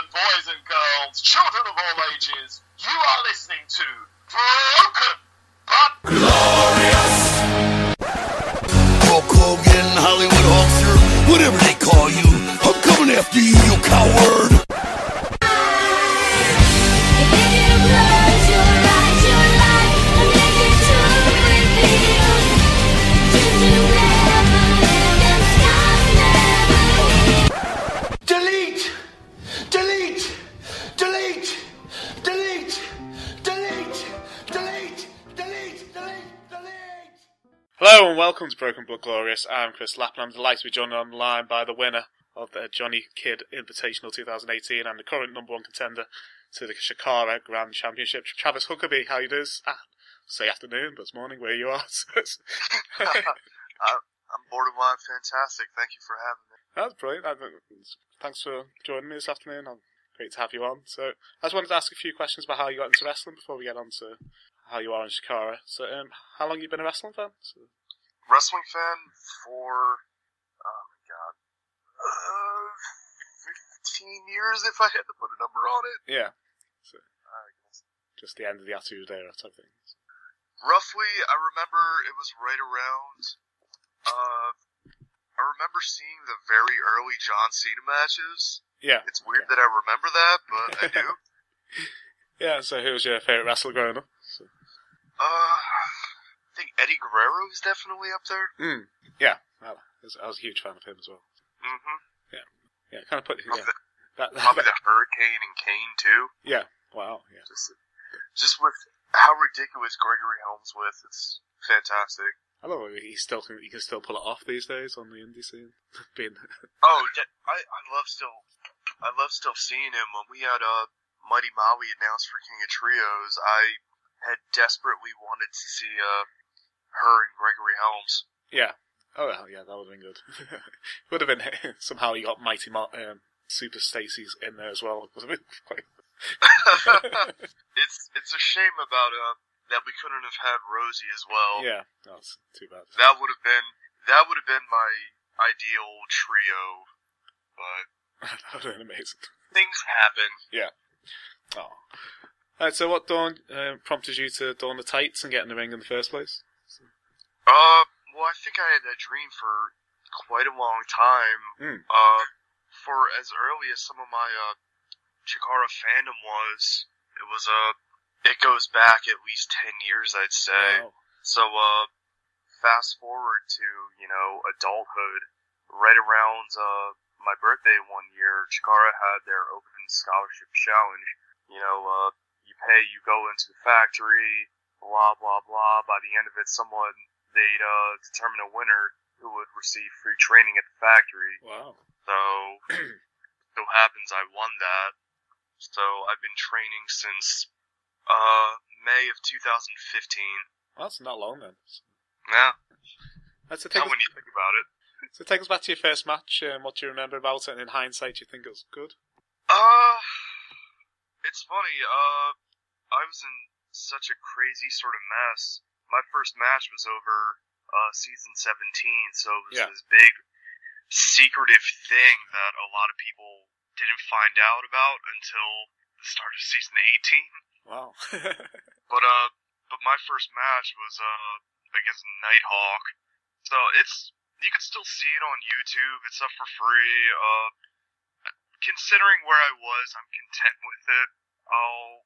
gentlemen, boys and girls, children of all ages, you are listening to Broken but Glorious. Hulk Hogan, Hollywood Hulkster, whatever they call you, I'm coming after you, you coward. Hello and welcome to Broken but Glorious. I'm Chris Lappin. I'm delighted to be joined online by the winner of the Johnny Kidd Invitational 2018 and the current number one contender to the Chikara Grand Championship, Travis Huckabee. How you doing? Ah, say afternoon, but it's morning where you are. So it's- I- I'm borderline fantastic. Thank you for having me. That's brilliant. Thanks for joining me this afternoon. Great to have you on. So I just wanted to ask a few questions about how you got into wrestling before we get on to how you are in Chikara. So um, how long have you been a wrestling fan? So, Wrestling fan for, oh my god, uh, 15 years if I had to put a number on it. yeah, I guess. just the end of the Attitude Era type thing. Roughly, I remember it was right around, uh, I remember seeing the very early John Cena matches. Yeah. It's weird that I remember that, but I do. Yeah, so who was your favourite wrestler growing up? So, Uh, Eddie Guerrero is definitely up there. mm, yeah, I was, I was a huge fan of him as well. Mm-hmm. Yeah, yeah, kind of put yeah, Probably, that, probably that, the Hurricane and Kane too. yeah, wow, yeah, Just, just with how ridiculous Gregory Helms with, it's fantastic. I love it. He still can, he can still pull it off these days on the indie scene. Being Oh, I, I love still, I love still seeing him. When we had uh, Mighty Molly announced for King of Trios, I had desperately wanted to see uh, her and Gregory Helms. yeah, oh well, yeah, that would have been good. would have been somehow he got Mighty Mo- um, Super Stacy's in there as well. Would have been quite. it's it's a shame about uh, that we couldn't have had Rosie as well. Yeah, that's too bad. That would have been that would have been my ideal trio, but that would have been amazing. things happen. Yeah. Oh. Alright, so what dawn uh, prompted you to don the tights and get in the ring in the first place? Uh, well, I think I had that dream for quite a long time. Mm. Uh, for as early as some of my uh, Chikara fandom was, it was uh, it goes back at least ten years, I'd say. Wow. So uh, fast forward to you know adulthood, right around uh my birthday one year, Chikara had their open scholarship challenge. You know, uh, you pay, you go into the factory, blah blah blah. By the end of it, someone they'd uh, determine a winner who would receive free training at the factory. Wow. So, so happens I won that. So I've been training since uh May of 2015. Well, that's not long then. Yeah, Let's take now when you think about it. so take us back to your first match. Um, what do you remember about it? And in hindsight, do you think it was good? Uh, it's funny. Uh, I was in such a crazy sort of mess. My first match was over uh, season 17, so it was Yeah. this big secretive thing that a lot of people didn't find out about until the start of season 18. Wow. But uh, but my first match was uh against Nighthawk, so it's you can still see it on YouTube. It's up for free. Uh, considering where I was, I'm content with it. I'll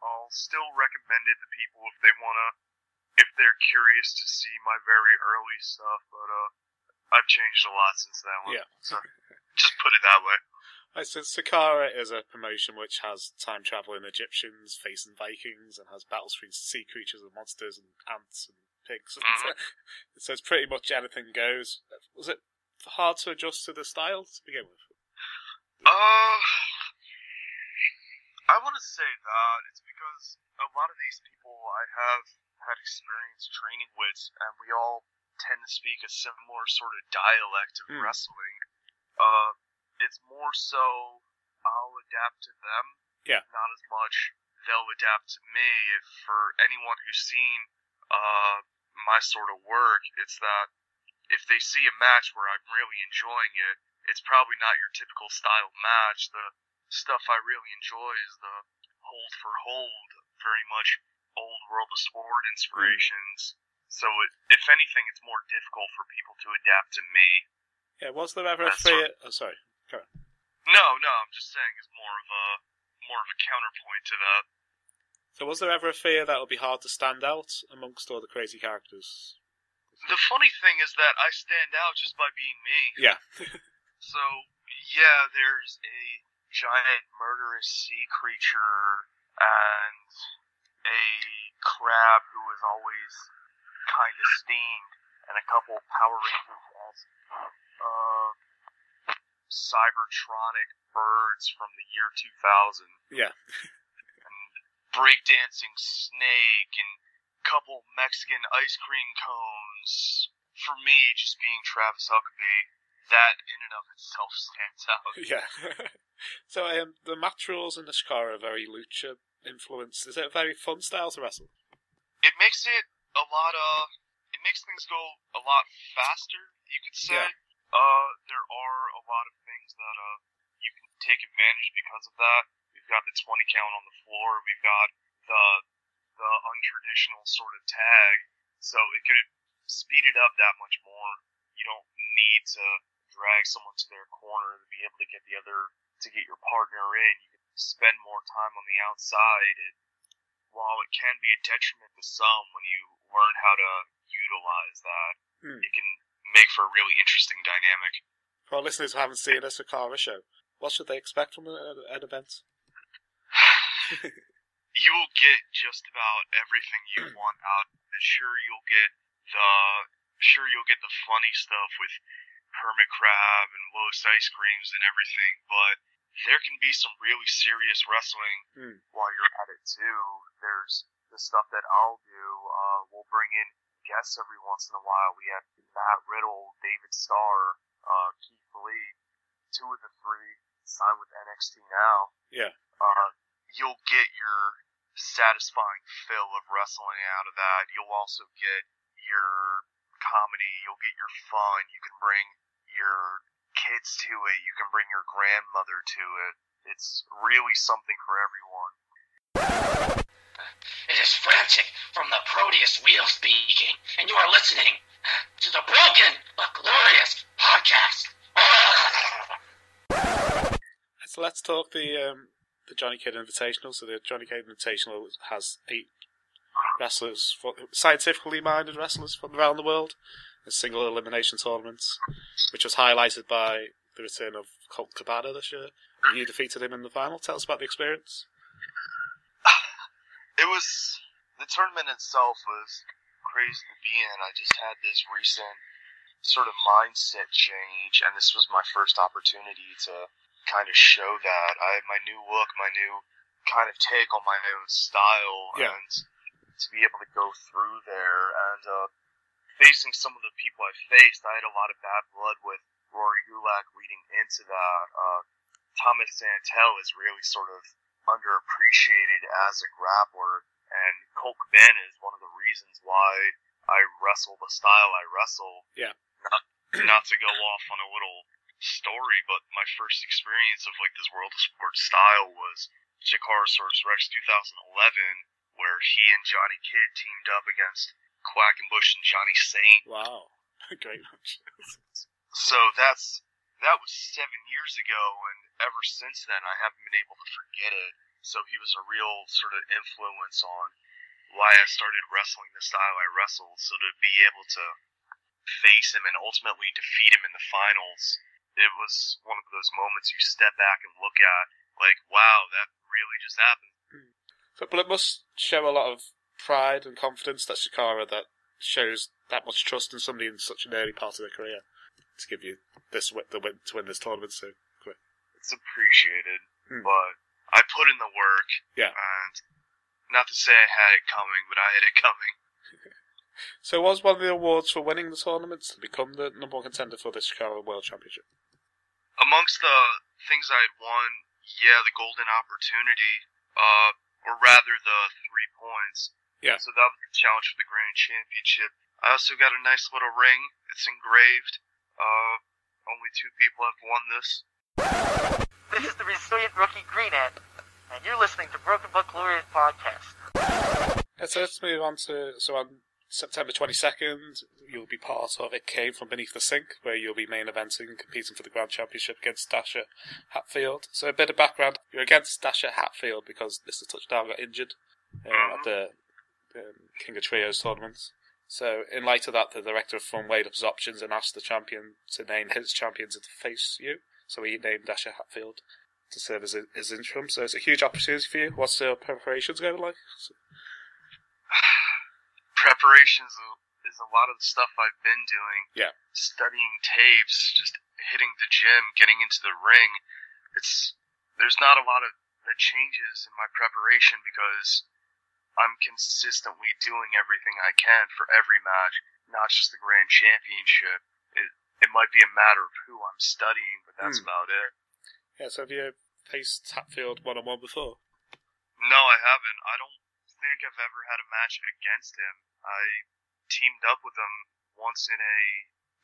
I'll still recommend it to people if they wanna if they're curious to see my very early stuff. But uh, I've changed a lot since that one. yeah. So just put it that way. Right, so Chikara is a promotion which has time traveling Egyptians facing Vikings and has battles between sea creatures and monsters and ants and pigs. Mhm. so it's pretty much anything goes. Was it hard to adjust to the style to begin with? Uh, I want to say that it's because a lot of these people I have had experience training with, and we all tend to speak a similar sort of dialect of Hmm. wrestling. Uh, it's more so I'll adapt to them, Yeah. not as much they'll adapt to me. If for anyone who's seen uh my sort of work, it's that if they see a match where I'm really enjoying it, it's probably not your typical style match. The stuff I really enjoy is the hold for hold, very much old world of sport hmm. inspirations. So it, if anything, it's more difficult for people to adapt to me. Yeah, was there ever a That's fear? Oh, sorry. No, no, I'm just saying it's more of a more of a counterpoint to that. So was there ever a fear that it would be hard to stand out amongst all the crazy characters? The funny thing is that I stand out just by being me. Yeah. So yeah, there's a giant murderous sea creature and a crab who is always kind of steamed, and a couple Power Rangers as uh, Cybertronic birds from the year 2000, yeah. and breakdancing snake, and couple Mexican ice cream cones. For me, just being Travis Huckabee, that in and of itself stands out. Yeah. so um, the match rules in the Chikara are very lucha influenced. Is it a very fun style to wrestle? it makes it a lot of. it makes things go a lot faster you could say Yeah. uh there are a lot of things that uh you can take advantage because of that we've got the 20 count on the floor we've got the the untraditional sort of tag so it could speed it up that much more you don't need to drag someone to their corner to be able to get the other to get your partner in you can spend more time on the outside and while it can be a detriment to some when you learn how to utilize that, Hmm. it can make for a really interesting dynamic. For our listeners who haven't seen a Chikara show, what should they expect from an, an event? You will get just about everything you want out. Sure, you'll get the sure you'll get the funny stuff with Hermit Crab and Los Ice Creams and everything, but there can be some really serious wrestling Hmm. while you're at it too. There's the stuff that I'll do. Uh, we'll bring in guests every once in a while. We have Matt Riddle, David Starr, uh, Keith Lee, two of the three signed with NXT now. Yeah. Uh, you'll get your satisfying fill of wrestling out of that. You'll also get your comedy. You'll get your fun. You can bring your kids to it. You can bring your grandmother to it. It's really something for everyone. It is Frantic from the Proteus Wheel speaking, and you are listening to the Broken but Glorious Podcast. So let's talk the um, the Johnny Kidd Invitational. So the Johnny Kidd Invitational has eight wrestlers, for, scientifically minded wrestlers from around the world, single elimination tournaments, which was highlighted by the return of Colt Cabana this year. And you defeated him in the final. Tell us about the experience. It was the tournament itself was crazy to be in. I just had this recent sort of mindset change, and this was my first opportunity to kind of show that. I had my new look, my new kind of take on my own style, Yeah. and to be able to go through there and uh, facing some of the people I faced, I had a lot of bad blood with Rory Gulak leading into that. Uh, Thomas Santel is really sort of underappreciated as a grappler, and Colt Cabana is one of the reasons why I wrestle the style I wrestle. Yeah. Not, not to go off on a little story, but my first experience of like this World of Sport style was Chikarasaurus Rex 2011, where he and Johnny Kidd teamed up against Quackenbush and Johnny Saint. Wow, great match. So that's that was seven years ago, and ever since then, I haven't been able to forget it. So he was a real sort of influence on why I started wrestling the style I wrestled. So to be able to face him and ultimately defeat him in the finals, it was one of those moments you step back and look at, like, wow, that really just happened. Hmm. So, but it must show a lot of pride and confidence that Chikara that shows that much trust in somebody in such an early part of their career to give you this wi- the win to win this tournament so quick. It's appreciated, Hmm. but I put in the work, Yeah. and not to say I had it coming, but I had it coming. So was one of the awards for winning the tournament to become the number one contender for the Chikara World Championship? amongst the things I had won, yeah, the golden opportunity, uh, or rather the three points. Yeah. So that was the challenge for the grand championship. I also got a nice little ring. It's engraved. Uh, only two people have won this. This is the resilient Rookie Green Ant, and you're listening to Broken but Glorious Podcast. Yeah, so let's move on to so on September 22nd, you'll be part of It Came From Beneath the Sink, where you'll be main eventing competing for the Grand Championship against Dasher Hatfield. So a bit of background, you're against Dasher Hatfield because Mr. Touchdown got injured um, at the um, King of Trios tournament. So in light of that, the director from weighed up his options and asked the champion to name his champion to face you. So he named Dasher Hatfield to serve as his interim. So it's a huge opportunity for you. What's the preparations going like? Preparations is a lot of the stuff I've been doing. Yeah. Studying tapes, just hitting the gym, getting into the ring. It's there's not a lot of that changes in my preparation because I'm consistently doing everything I can for every match, not just the grand championship. It it might be a matter of who I'm studying, but that's Hmm. about it. Yeah, so have you faced Hatfield one on one before? No, I haven't. I don't think I've ever had a match against him. I teamed up with him once in a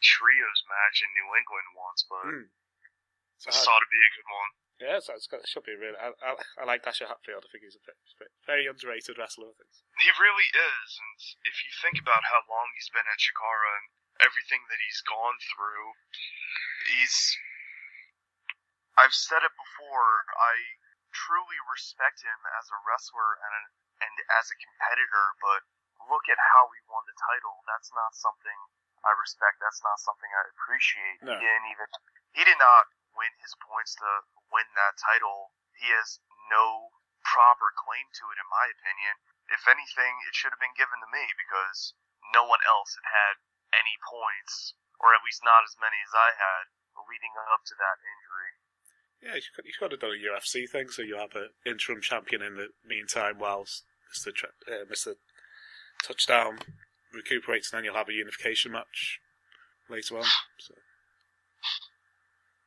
trios match in New England once, but Hmm. So it's how- thought to be a good one. Yeah, so it's got, it should be really. I, I, I like Dasher Hatfield. I think he's a bit, bit- very underrated wrestler. I think. He really is, and if you think about how long he's been at Chikara and everything that he's gone through, he's. I've said it before. I truly respect him as a wrestler and a, and as a competitor, but look at how he won the title. That's not something I respect. That's not something I appreciate. No. He didn't even. He did not win his points to win that title. He has no proper claim to it, in my opinion. If anything, it should have been given to me because no one else had had any points, or at least not as many as I had, leading up to that injury. Yeah, you could, you could have done a UFC thing, so you have an interim champion in the meantime, whilst Tra- uh, Mister Touchdown recuperates, and then you'll have a unification match later on. So.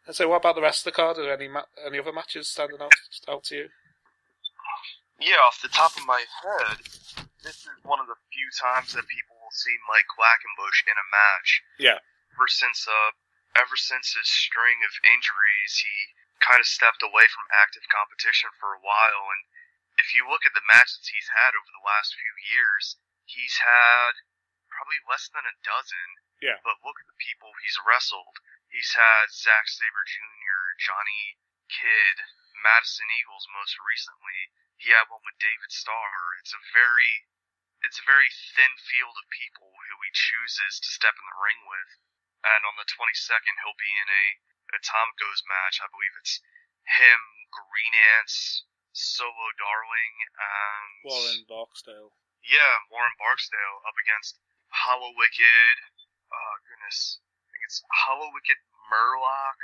And so, what about the rest of the card? Are there any ma- any other matches standing out out to you? Yeah, off the top of my head, this is one of the few times that people will see Mike Quackenbush in a match. Yeah. Ever since uh, ever since his string of injuries, he kind of stepped away from active competition for a while. And if you look at the matches he's had over the last few years, he's had probably less than a dozen. Yeah. But look at the people he's wrestled. He's had Zack Sabre Jr., Johnny Kidd, Madison Eagles most recently. He had one with David Starr. It's a very it's a very thin field of people who he chooses to step in the ring with. And on the 22nd, he'll be in a Atomicos match. I believe it's him, Green Ants, Solo Darling, and Warren Barksdale. yeah, Warren Barksdale up against Hallowicked. Oh goodness, it's Hallowicked Murloc,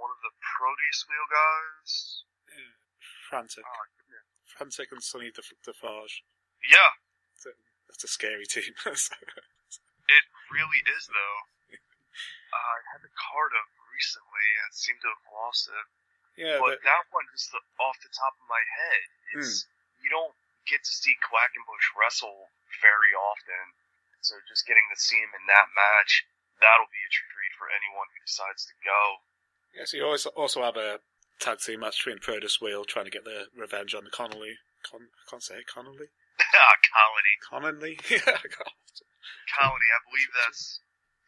one of the Proteus Wheel guys. Frantic, Oh goodness. Frantic, and Sonny Def- Defarge. Yeah, That's a scary team. it really is though. Uh, I had the card up recently and seemed to have lost it. yeah, but the- that one just the, off the top of my head, it's you don't get to see Quackenbush wrestle very often. So just getting to see him in that match, that'll be a treat for anyone who decides to go. yeah. So you always also have a tag team match between Proteus Wheel trying to get their revenge on the Connolly. Con- I can't say Connolly. Ah, Colony, Connolly. yeah. Colony. I believe that's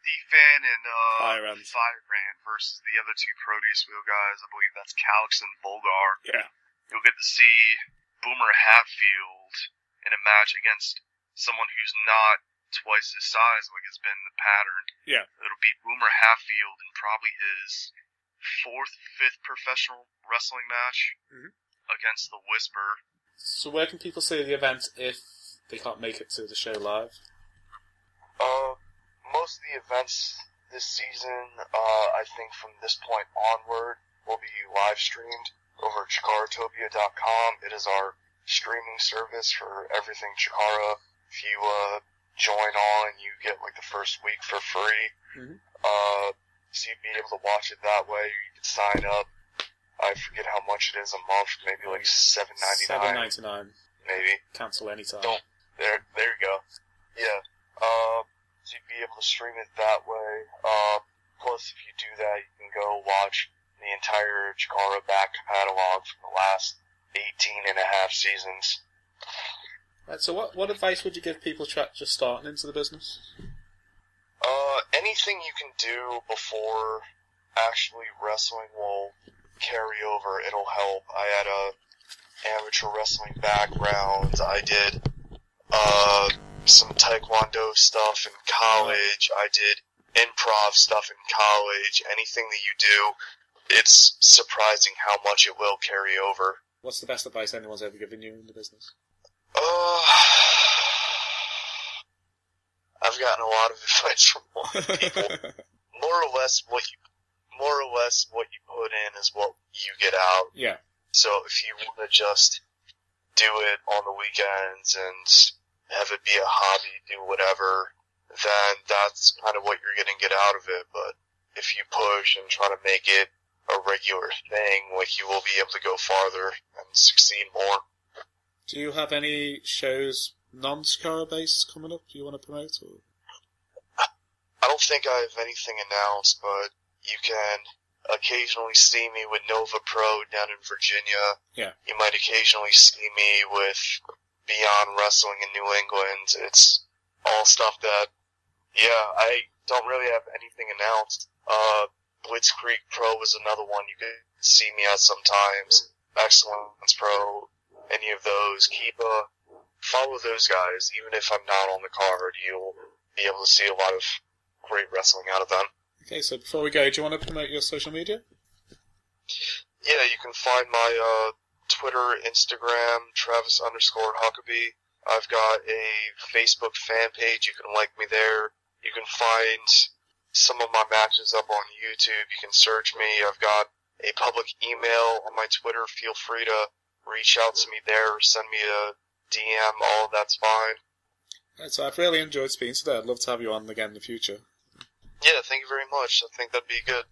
Defan and uh, Firebrand. Firebrand versus the other two Proteus Wheel guys. I believe that's Calix and Volgar. Yeah. You'll get to see Boomer Hatfield in a match against someone who's not twice his size, like it's been the pattern. Yeah. It'll be Boomer Hatfield in probably his fourth, fifth professional wrestling match Mhm. against the Whisper. So where can people see the event if they can't make it to the show live? Uh, most of the events this season, uh, I think from this point onward, will be live streamed over at chikaratopia.com. It is our streaming service for everything Chikara. If you, uh, join on, you get like the first week for free. Mhm. Uh, so you'd be able to watch it that way. You could sign up. I forget how much it is a month, maybe like seven ninety Seven nine, ninety nine. maybe. Cancel anytime. Don't. There, there you go. Yeah. Uh, so you'd be able to stream it that way. Uh, plus, if you do that, you can go watch the entire Chikara back catalog from the last 18 and a half seasons. Right, so what what advice would you give people just starting into the business? Uh, anything you can do before actually wrestling will carry over. It'll help. I had a amateur wrestling background. I did uh some taekwondo stuff in college. I did improv stuff in college. Anything that you do, it's surprising how much it will carry over. What's the best advice anyone's ever given you in the business? Uh, I've gotten a lot of advice from a lot of people. more or less what you, more or less what you put in is what you get out. yeah. So if you want to just do it on the weekends and have it be a hobby, do whatever, then that's kind of what you're going to get out of it. But if you push and try to make it a regular thing, like you will be able to go farther and succeed more. Do you have any shows non-Chikara based coming up? Do you want to promote? Or? I don't think I have anything announced, but you can occasionally see me with Nova Pro down in Virginia. Yeah. You might occasionally see me with Beyond Wrestling in New England. It's all stuff that, yeah, I don't really have anything announced. Uh, Blitzkrieg Pro is another one you could see me at sometimes. Excellence Pro, any of those. Keep, a follow those guys. Even if I'm not on the card, you'll be able to see a lot of great wrestling out of them. Okay, so before we go, do you want to promote your social media? Yeah, you can find my uh, Twitter, Instagram, Travis underscore Huckabee. I've got a Facebook fan page. You can like me there. You can find some of my matches up on YouTube. You can search me. I've got a public email on my Twitter. Feel free to reach out to me there or send me a DM. All of that's fine. Right, so I've really enjoyed speaking today. I'd love to have you on again in the future. Yeah, thank you very much. I think that'd be good.